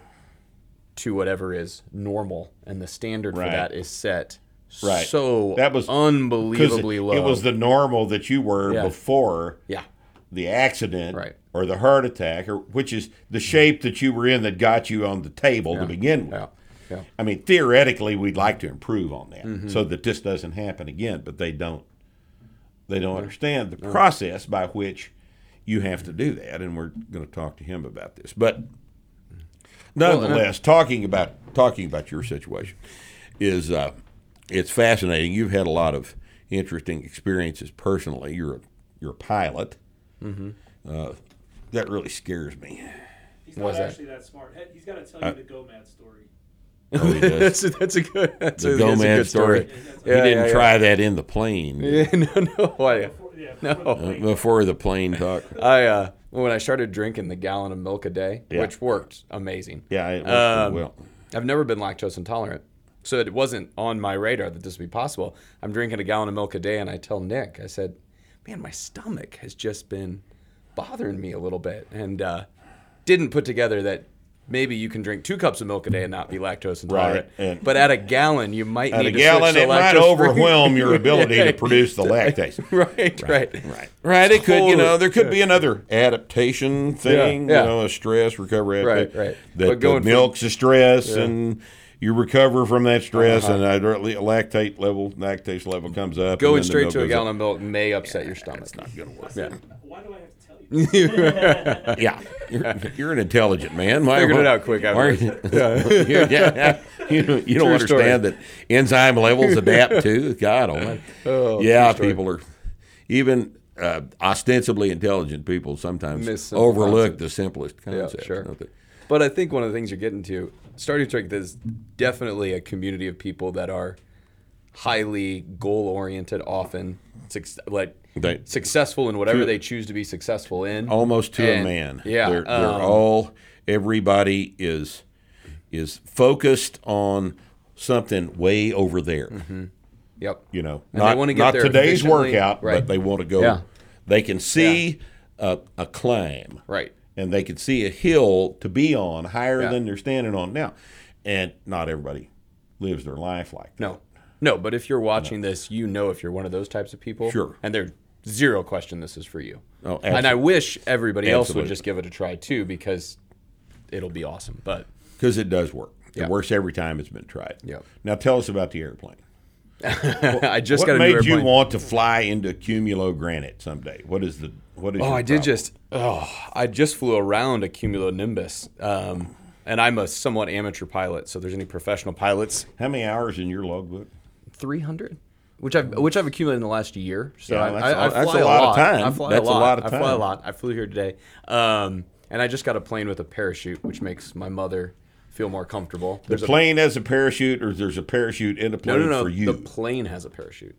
to whatever is normal, and the standard
Right.
for that is set
Right.
so
That was-
unbelievably
it,
low.
it was the normal that you were
Yeah.
before
yeah,
the accident
Right.
or the heart attack, or which is the shape that you were in that got you on the table to begin with.
yeah, yeah.
I mean, theoretically, we'd like to improve on that
Mm-hmm.
so that this doesn't happen again, but they don't. They don't
Mm-hmm.
understand the process by which you have to do that, and we're going to talk to him about this. But nonetheless, talking about talking about your situation is uh, it's fascinating. You've had a lot of interesting experiences personally. You're a, you're a pilot.
Mm-hmm.
Uh, that really scares me.
He's not
was that?
actually that smart. He- He's got to tell
Uh,
you the Go-Mad story.
Oh, he does. *laughs*
that's, *laughs* a, that's a good. That's
The
a,
Go
that's a
Man
good
story.
Yeah,
he
Yeah,
didn't
yeah,
try that in the plane *laughs*
Yeah, no, no. Why?
Before, yeah,
No.
before the
uh,
plane.
before the plane talk.
I uh, when I started drinking the gallon of milk a day,
Yeah.
which worked amazing.
Yeah, it worked
Um,
well.
I've never been lactose intolerant, so it wasn't on my radar that this would be possible. I'm drinking a gallon of milk a day, and I tell Nick, I said, "Man, my stomach has just been bothering me a little bit," and uh, didn't put together that maybe you can drink two cups of milk a day and not be lactose intolerant.
Right, and-
but at a gallon, you might
At
need
a
to
gallon, it might overwhelm your *laughs* ability to produce the lactase. *laughs*
right, right,
Right. Right. It could, you know, there could be another adaptation thing,
yeah.
you know, a stress recovery.
Right, right.
That
But going
the
from-
milk's a stress and you recover from that stress
Uh-huh.
and a lactate level, lactase level comes up.
Going straight to a gallon of milk may upset your stomach.
It's not going to work.
Yeah.
Yeah. *laughs* You're, you're an intelligent man. Why-
Figured it out quick
why-
afterwards.
yeah. *laughs* yeah. You, don't- you don't understand that enzyme levels adapt too. God *laughs* almighty.
Oh,
yeah,
story.
people are even uh, ostensibly intelligent people sometimes overlook
concepts.
the simplest concepts.
sure.
don't they?
But I think one of the things you're getting to, starting to there's definitely a community of people that are highly goal oriented, often like
They-
successful in whatever
To-
they choose to be successful in.
almost to a man.
Yeah,
they're, they're
um,
all everybody is is focused on something way over there.
Yep.
You know,
And
not, not today's workout,
right.
but they want to go.
Yeah.
They can see a, a climb,
Right.
and they can see a hill to be on higher
Yeah.
than they're standing on now. And not everybody lives their life like that.
No. No, but if you're watching this, you know if you're one of those types of people.
Sure.
And there's zero question this is for you.
Oh,
and I wish everybody else would just give it a try too, because it'll be awesome. But
because it does work.
Yeah.
It works every time it's been tried.
Yep.
Now tell us about the airplane. *laughs*
I just
what
got a
made you want to fly into cumulo granite someday? What is the what is?
Oh, I did
problem?
just. Oh, I just flew around a cumulonimbus, um, and I'm a somewhat amateur pilot. So, there's any professional pilots,
How many hours in your logbook?
300, which I've which I've accumulated in the last year. So
Yeah,
I,
that's
I, I
a- that's
fly
a lot of time.
I fly
That's
a
a
lot.
lot of
I fly a lot. I flew here today, um, and I just got a plane with a parachute, which makes my mother feel more comfortable.
The
There's a
plane has a parachute, or there's a parachute in the plane
no, no.
for you.
The plane has a parachute.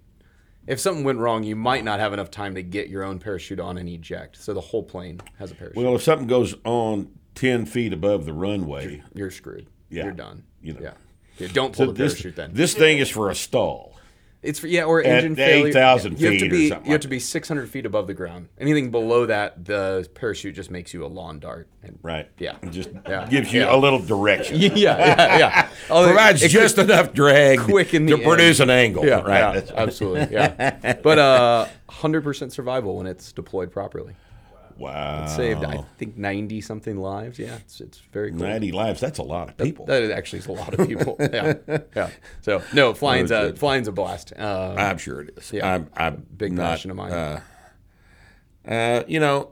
If something went wrong, you might not have enough time to get your own parachute on and eject. So the whole plane has a parachute.
well, if something goes on ten feet above the runway,
you're screwed.
Yeah.
You're done.
You know.
Yeah. Yeah, don't pull
so
the
this
parachute then.
this thing is for a stall.
It's for yeah, or engine failure.
8,000
you have to
feet
be you have to be 600 feet above the ground. Anything below that, the parachute just makes you a lawn dart. And,
Right.
Yeah.
It just
Yeah.
gives you
Yeah.
a little direction. *laughs*
Yeah, yeah, yeah. Oh, *laughs*
Provides
it
just enough drag
quick in
to
the
produce an angle.
yeah,
right.
yeah, absolutely, yeah. But uh, 100% survival when it's deployed properly.
Wow.
Saved, I think 90 something lives. Yeah, it's it's very cool.
90 lives. That's a lot of people.
That actually is a lot of people. *laughs* yeah, yeah. So no, flying's a
good.
flying's a blast. Uh,
I'm sure it is.
Yeah.
I'm, I'm
Big
not,
passion of mine.
Uh, uh, you know,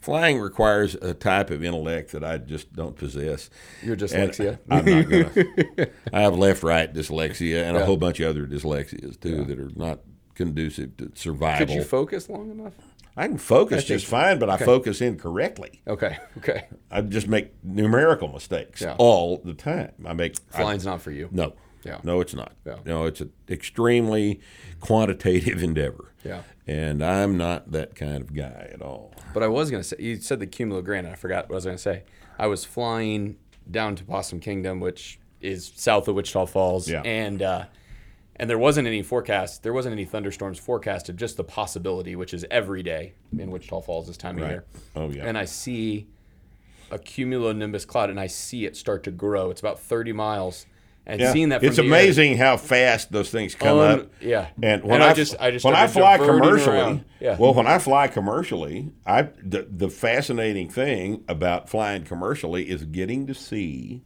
flying requires a type of intellect that I just don't possess. You're
dyslexia. *laughs*
I'm not gonna. *laughs* I have left-right dyslexia and a whole bunch of other dyslexias too that are not conducive to survival.
Could you focus long enough?
I can focus
think-
just fine, but I focus incorrectly.
Okay, okay.
I just make numerical mistakes
Yeah.
all the time. I make I-
Flying's not for you.
no.
Yeah.
No, it's not.
Yeah.
No, it's an extremely quantitative *laughs* endeavor.
Yeah.
And I'm not that kind of guy at all.
But I was gonna say you said the cumulo granite. I forgot what I was gonna say. I was flying down to Possum Kingdom, which is south of Wichita Falls,
Yeah.
and uh, and there wasn't any forecast. There wasn't any thunderstorms forecasted. Just the possibility, which is every day in Wichita Falls this time of year.
Oh, yeah.
And I see a cumulonimbus cloud, and I see it start to grow. It's about thirty miles, and
Yeah.
seeing that from
it's
the air-
amazing how fast those things come
Un-
up.
yeah.
And when
And
I,
I just- I just
when I fly commercially.
Yeah.
well, when I fly commercially, I the, the fascinating thing about flying commercially is getting to see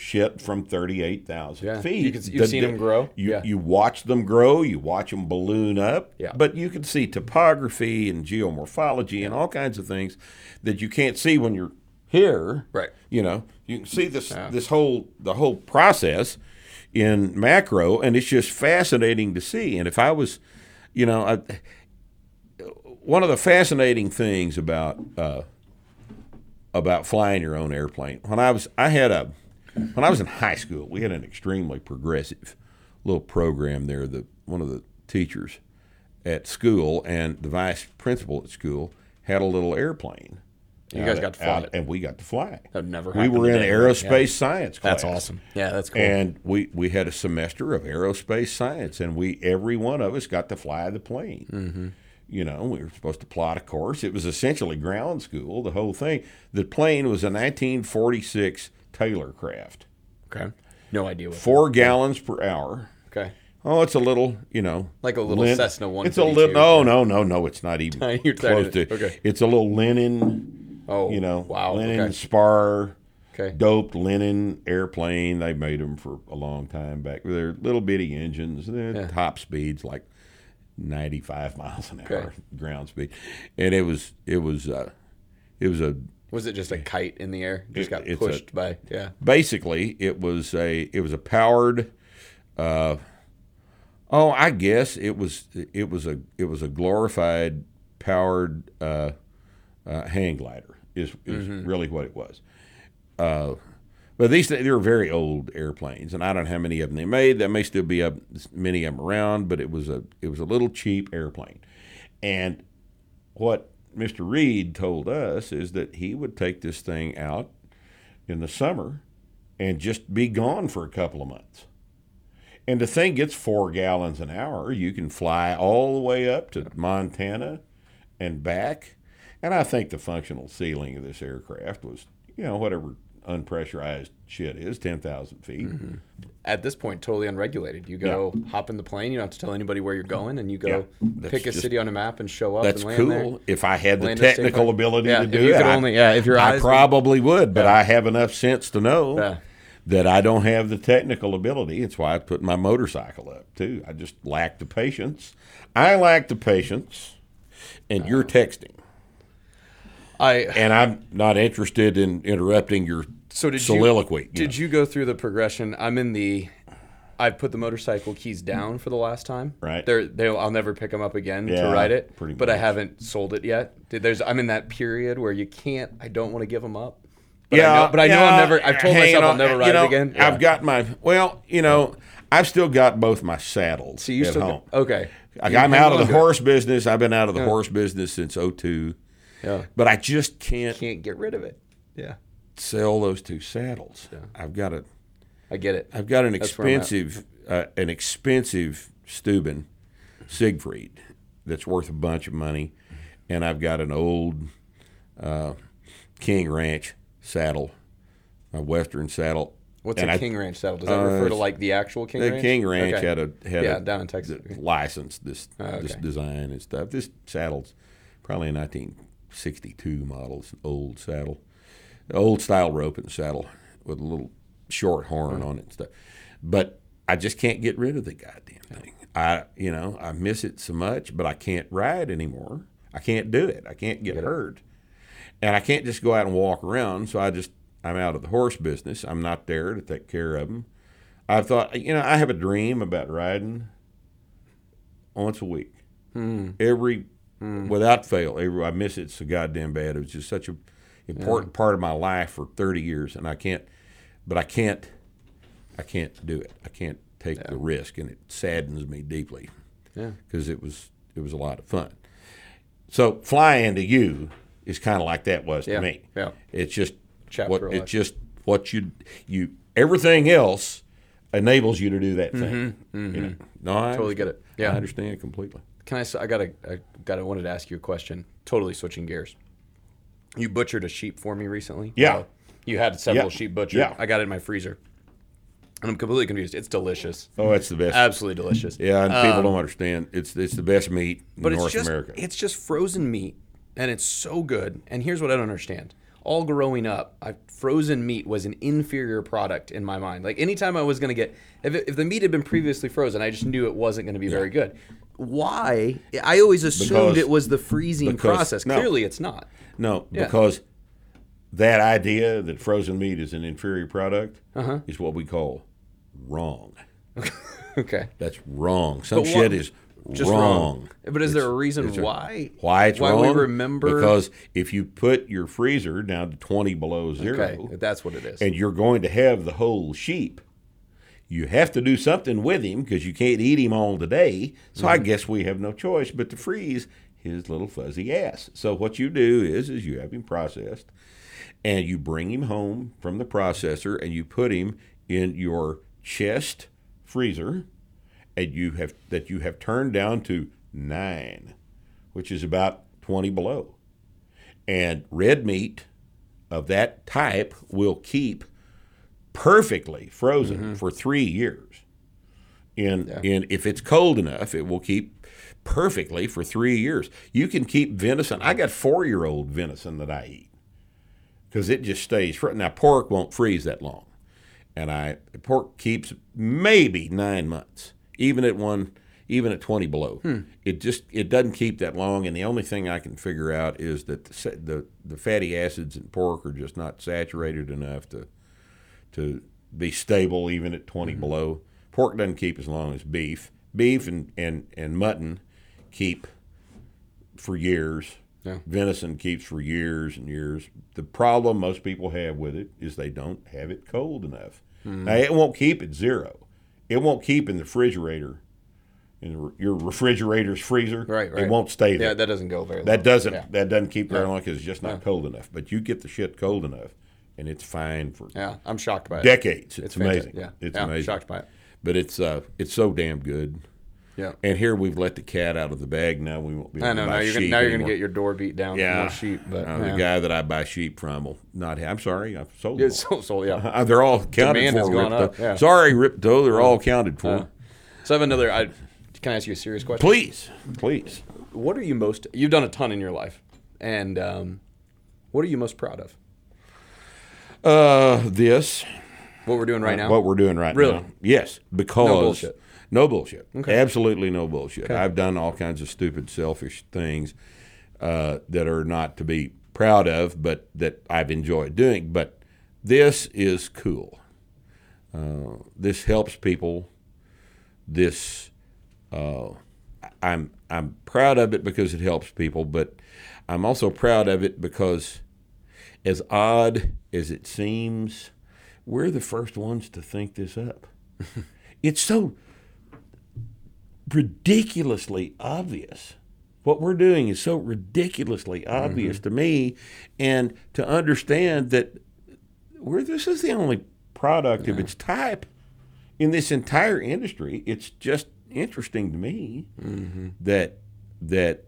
shit from thirty eight thousand
Yeah.
feet.
You can- you've seen them grow?
You
Yeah.
you watch them grow. You watch them balloon up.
Yeah.
But you can see topography and geomorphology and all kinds of things that you can't see when you're here.
Right.
You know, you can see this this whole the whole process in macro, and it's just fascinating to see. And if I was, you know, I, one of the fascinating things about uh, about flying your own airplane. When I was, I had a, when I was in high school, we had an extremely progressive little program there. The one of the teachers at school and the vice principal at school had a little airplane.
You guys got to fly it.
and we got to fly.
That never
We were in aerospace?
Yeah.
science class.
That's awesome. Yeah, that's cool.
And we, we had a semester of aerospace science, and we every one of us got to fly the plane. Mm-hmm. You know, we were supposed to plot a course. It was essentially ground school, the whole thing. The plane was a 1946 Taylorcraft,
okay. No idea what.
four gallons per hour.
Okay.
Oh, it's a little, you know,
Like a little Cessna one.
It's a little.
152.
No, no, no, no. It's not even *laughs*
You're
close
to- okay.
It's a little linen.
Oh,
you know,
wow,
linen
okay.
spar.
Okay.
Doped linen airplane. They made them for a long time back. They're little bitty engines. They're
Yeah.
top speeds like ninety-five miles an hour
Okay.
ground speed, and it was it was uh, it was a
Was it just a kite in the air? Just
It-
got
it's a-
pushed by. Yeah.
basically it was a it was a powered uh, oh I guess it was it was a it was a glorified powered uh, uh, hang glider is is really what it was. Uh, but these they were very old airplanes, and I don't know how many of them they made. There may still be a, many of them around, but it was a it was a little cheap airplane. And what Mr. Reed told us is that he would take this thing out in the summer and just be gone for a couple of months. And the thing gets four gallons an hour. You can fly all the way up to Montana and back. And I think the functional ceiling of this aircraft was, you know, whatever unpressurized shit is, 10,000 feet. Mm-hmm.
At this point, totally unregulated. You go hop in the plane. You don't have to tell anybody where you're going, and you go
Yeah,
pick a
just-
city on a map and show up.
That's
and land
cool.
There.
If I had the
Land at
technical ability
Yeah,
to do
you
it, I,
only- yeah, if your
I probably would, but
Yeah.
I have enough sense to know
Yeah.
that I don't have the technical ability. It's why I put my motorcycle up too. I just lack the patience. I lack the patience, and you're oh. texting,
I
and I'm not interested in interrupting your
so did
soliloquy.
You, did you go through the progression? I'm in the. I've put the motorcycle keys down for the last time.
Right.
They're they I'll never pick them up again
Yeah,
to ride it.
pretty
but I haven't sold it yet. There's I'm in that period where you can't. I don't want to give them up. But
yeah,
I know, but I know
yeah,
I'll never. I've told myself I'll never ride
you know,
it again. Yeah.
I've got my well, you know, I've still got both my saddles
So you still
home.
okay?
Like, I'm out of the horse business. I've been out of the horse business since 02.
Yeah.
But I just can't
can't get rid of it. Yeah.
Sell those two saddles. Yeah. I've got a.
I get it.
I've got an expensive uh, an expensive Stübben Siegfried that's worth a bunch of money, and I've got an old uh, King Ranch saddle, a Western saddle.
What's
and
King Ranch saddle? Does that
uh,
refer to like the actual King
the
Ranch?
King Ranch
okay.
had a had
yeah,
a,
down in Texas.
licensed
oh,
this
okay.
this design and stuff. This saddle's probably a nineteen 62 models, old saddle, old style rope and saddle with a little short horn on it and stuff. But I just can't get rid of the goddamn thing. I, you know, I miss it so much, but I can't ride anymore. I can't do it. I can't get hurt. And I can't just go out and walk around. So I just, I'm out of the horse business. I'm not there to take care of them. I've thought, you know, I have a dream about riding once a week. Hmm. Every without fail. I miss it so goddamn bad. It was just such an important part of my life for 30 years, and I can't. But I can't. I can't do it. I can't take the risk, and it saddens me deeply
Yeah.
because it was it was a lot of fun. So flying to you is kind of like that was to me.
yeah.
It's just
Chapter
what it's just what you you everything else enables you to do that thing. You know? No, I
Mm-hmm, Totally get it. Yeah.
I understand completely.
Can I? I gotta. I gotta. Wanted to ask you a question. Totally switching gears. You butchered a sheep for me recently.
Yeah.
Uh, you had several
Yeah.
sheep butchered.
Yeah.
I got it in my freezer, and I'm completely confused. It's delicious.
Oh, it's the best.
Absolutely delicious.
yeah, and people don't understand. It's it's the best meat in
Um, But
North
it's just
America.
it's just frozen meat, and it's so good. And here's what I don't understand. All growing up, I, frozen meat was an inferior product in my mind. Like anytime I was going to get, if, it, if the meat had been previously frozen, I just knew it wasn't going to be very good. Why? I always assumed
Because-
it was the freezing
because-
process.
no.
Clearly, it's not.
no,
Yeah.
because that idea that frozen meat is an inferior product
Uh-huh.
is what we call wrong. *laughs*
Okay.
That's wrong. Some
But
shit
what-
is
Just
wrong.
But is there a reason
it's
why?
Why it's
why
wrong?
we remember
because if you put your freezer down to twenty below zero,
Okay, that's what it is.
and you're going to have the whole sheep, you have to do something with him because you can't eat him all today. So
Mm-hmm.
I guess we have no choice but to freeze his little fuzzy ass. So what you do is is you have him processed, and you bring him home from the processor, and you put him in your chest freezer, and you have that you have turned down to nine, which is about twenty below, and red meat of that type will keep perfectly frozen mm-hmm. for three years. In in if it's cold enough, it will keep perfectly for three years. You can keep venison. I got four year old venison that I eat because it just stays. fr- Now pork won't freeze that long, and I pork keeps maybe nine months, even at one, even at twenty below. Hmm. It just it doesn't keep that long, and the only thing I can figure out is that the the, the fatty acids in pork are just not saturated enough to to be stable even at 20 below. Pork doesn't keep as long as beef. Beef and, and, and mutton keep for years.
Yeah.
Venison keeps for years and years. The problem most people have with it is they don't have it cold enough.
Mm-hmm.
Now, it won't keep at zero. It won't keep in the refrigerator, in the, your refrigerator's freezer.
Right, right.
It won't stay there.
yeah, that doesn't go very.
That
long.
doesn't
Yeah.
that doesn't keep very
Yeah.
long because it's just not cold enough. But you get the shit cold enough, and it's fine for
Yeah, I'm shocked by it.
decades. It's,
It's
amazing.
Yeah,
it's
yeah,
amazing.
Shocked by it.
But it's uh, it's so damn good.
Yeah.
And here we've let the cat out of the bag. Now we won't be.
I know. Now you're gonna, now you're gonna get your door beat down
yeah
sheep. But
uh,
yeah.
the guy that I buy sheep from will not. Have, I'm sorry, I've sold them.
so, so yeah. *laughs*
Uh, they're all counted
Demand
for.
gone up, yeah.
Sorry, Rippetoe. They're all counted for.
Uh, so I have another. I can I ask you a serious question?
please, please.
What are you most? You've done a ton in your life, and um, what are you most proud of?
Uh, this
What we're doing right now.
What we're doing right now.
Really?
now. Yes, because
No bullshit.
No bullshit.
Okay.
Absolutely no bullshit.
Okay.
I've done all kinds of stupid, selfish things uh, that are not to be proud of, but that I've enjoyed doing. But this is cool. Uh, this helps people. This uh, I'm I'm proud of it because it helps people, but I'm also proud of it because, as odd as it seems, we're the first ones to think this up. *laughs* it's so ridiculously obvious. What we're doing is so ridiculously obvious mm-hmm. to me, and to understand that we're this is the only product of its type in this entire industry. It's just interesting to me mm-hmm. that that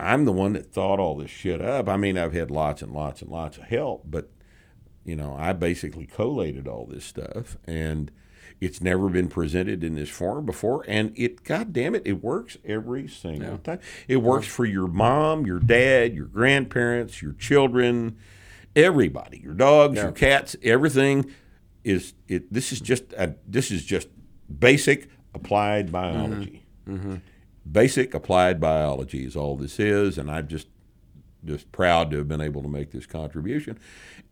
I'm the one that thought all this shit up. I mean, I've had lots and lots and lots of help, but you know, I basically collated all this stuff, and it's never been presented in this form before. And it, God damn it, it works every single time. It works for your mom, your dad, your grandparents, your children, everybody, your dogs, your cats, everything is it. This is just a, this is just basic applied biology. Mm-hmm. Mm-hmm. Basic applied biology is all this is, and I'm just just proud to have been able to make this contribution.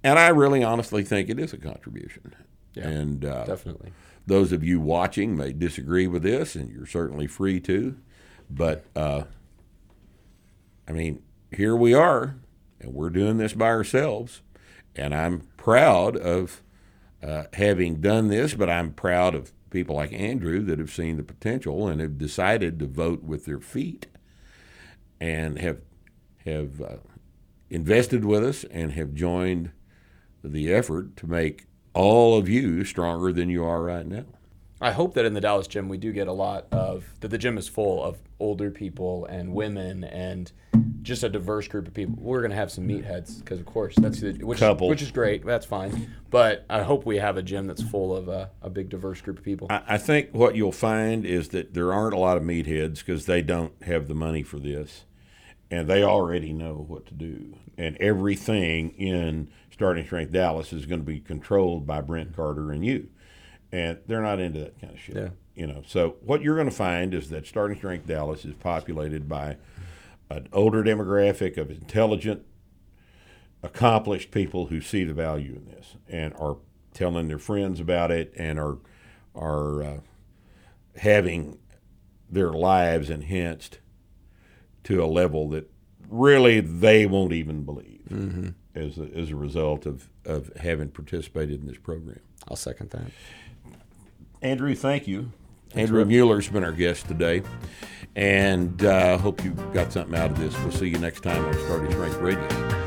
And I really honestly think it is a contribution. and uh,
Definitely.
those of you watching may disagree with this, and you're certainly free to. But uh, I mean, here we are, and we're doing this by ourselves. And I'm proud of uh, having done this, but I'm proud of people like Andrew that have seen the potential and have decided to vote with their feet and have have uh, invested with us and have joined the effort to make all of you stronger than you are right now.
I hope that in the Dallas gym we do get a lot of that. The gym is full of older people and women and just a diverse group of people. We're gonna have some meatheads because, of course, that's the, which
Couple.
which is great. That's fine. But I hope we have a gym that's full of uh, a big diverse group of people.
I, I think what you'll find is that there aren't a lot of meatheads because they don't have the money for this, and they already know what to do. And everything in Starting Strength Dallas is going to be controlled by Brent Carter and you, and they're not into that kind of shit.
Yeah.
You know, so what you're going to find is that Starting Strength Dallas is populated by an older demographic of intelligent, accomplished people who see the value in this and are telling their friends about it and are are uh, having their lives enhanced to a level that really they won't even believe
Mm-hmm.
as, a, as a result of, of having participated in this program.
I'll second that.
Andrew, thank you. Andrew Mueller's been our guest today, and uh, hope you got something out of this. We'll see you next time on Starting Strength Radio.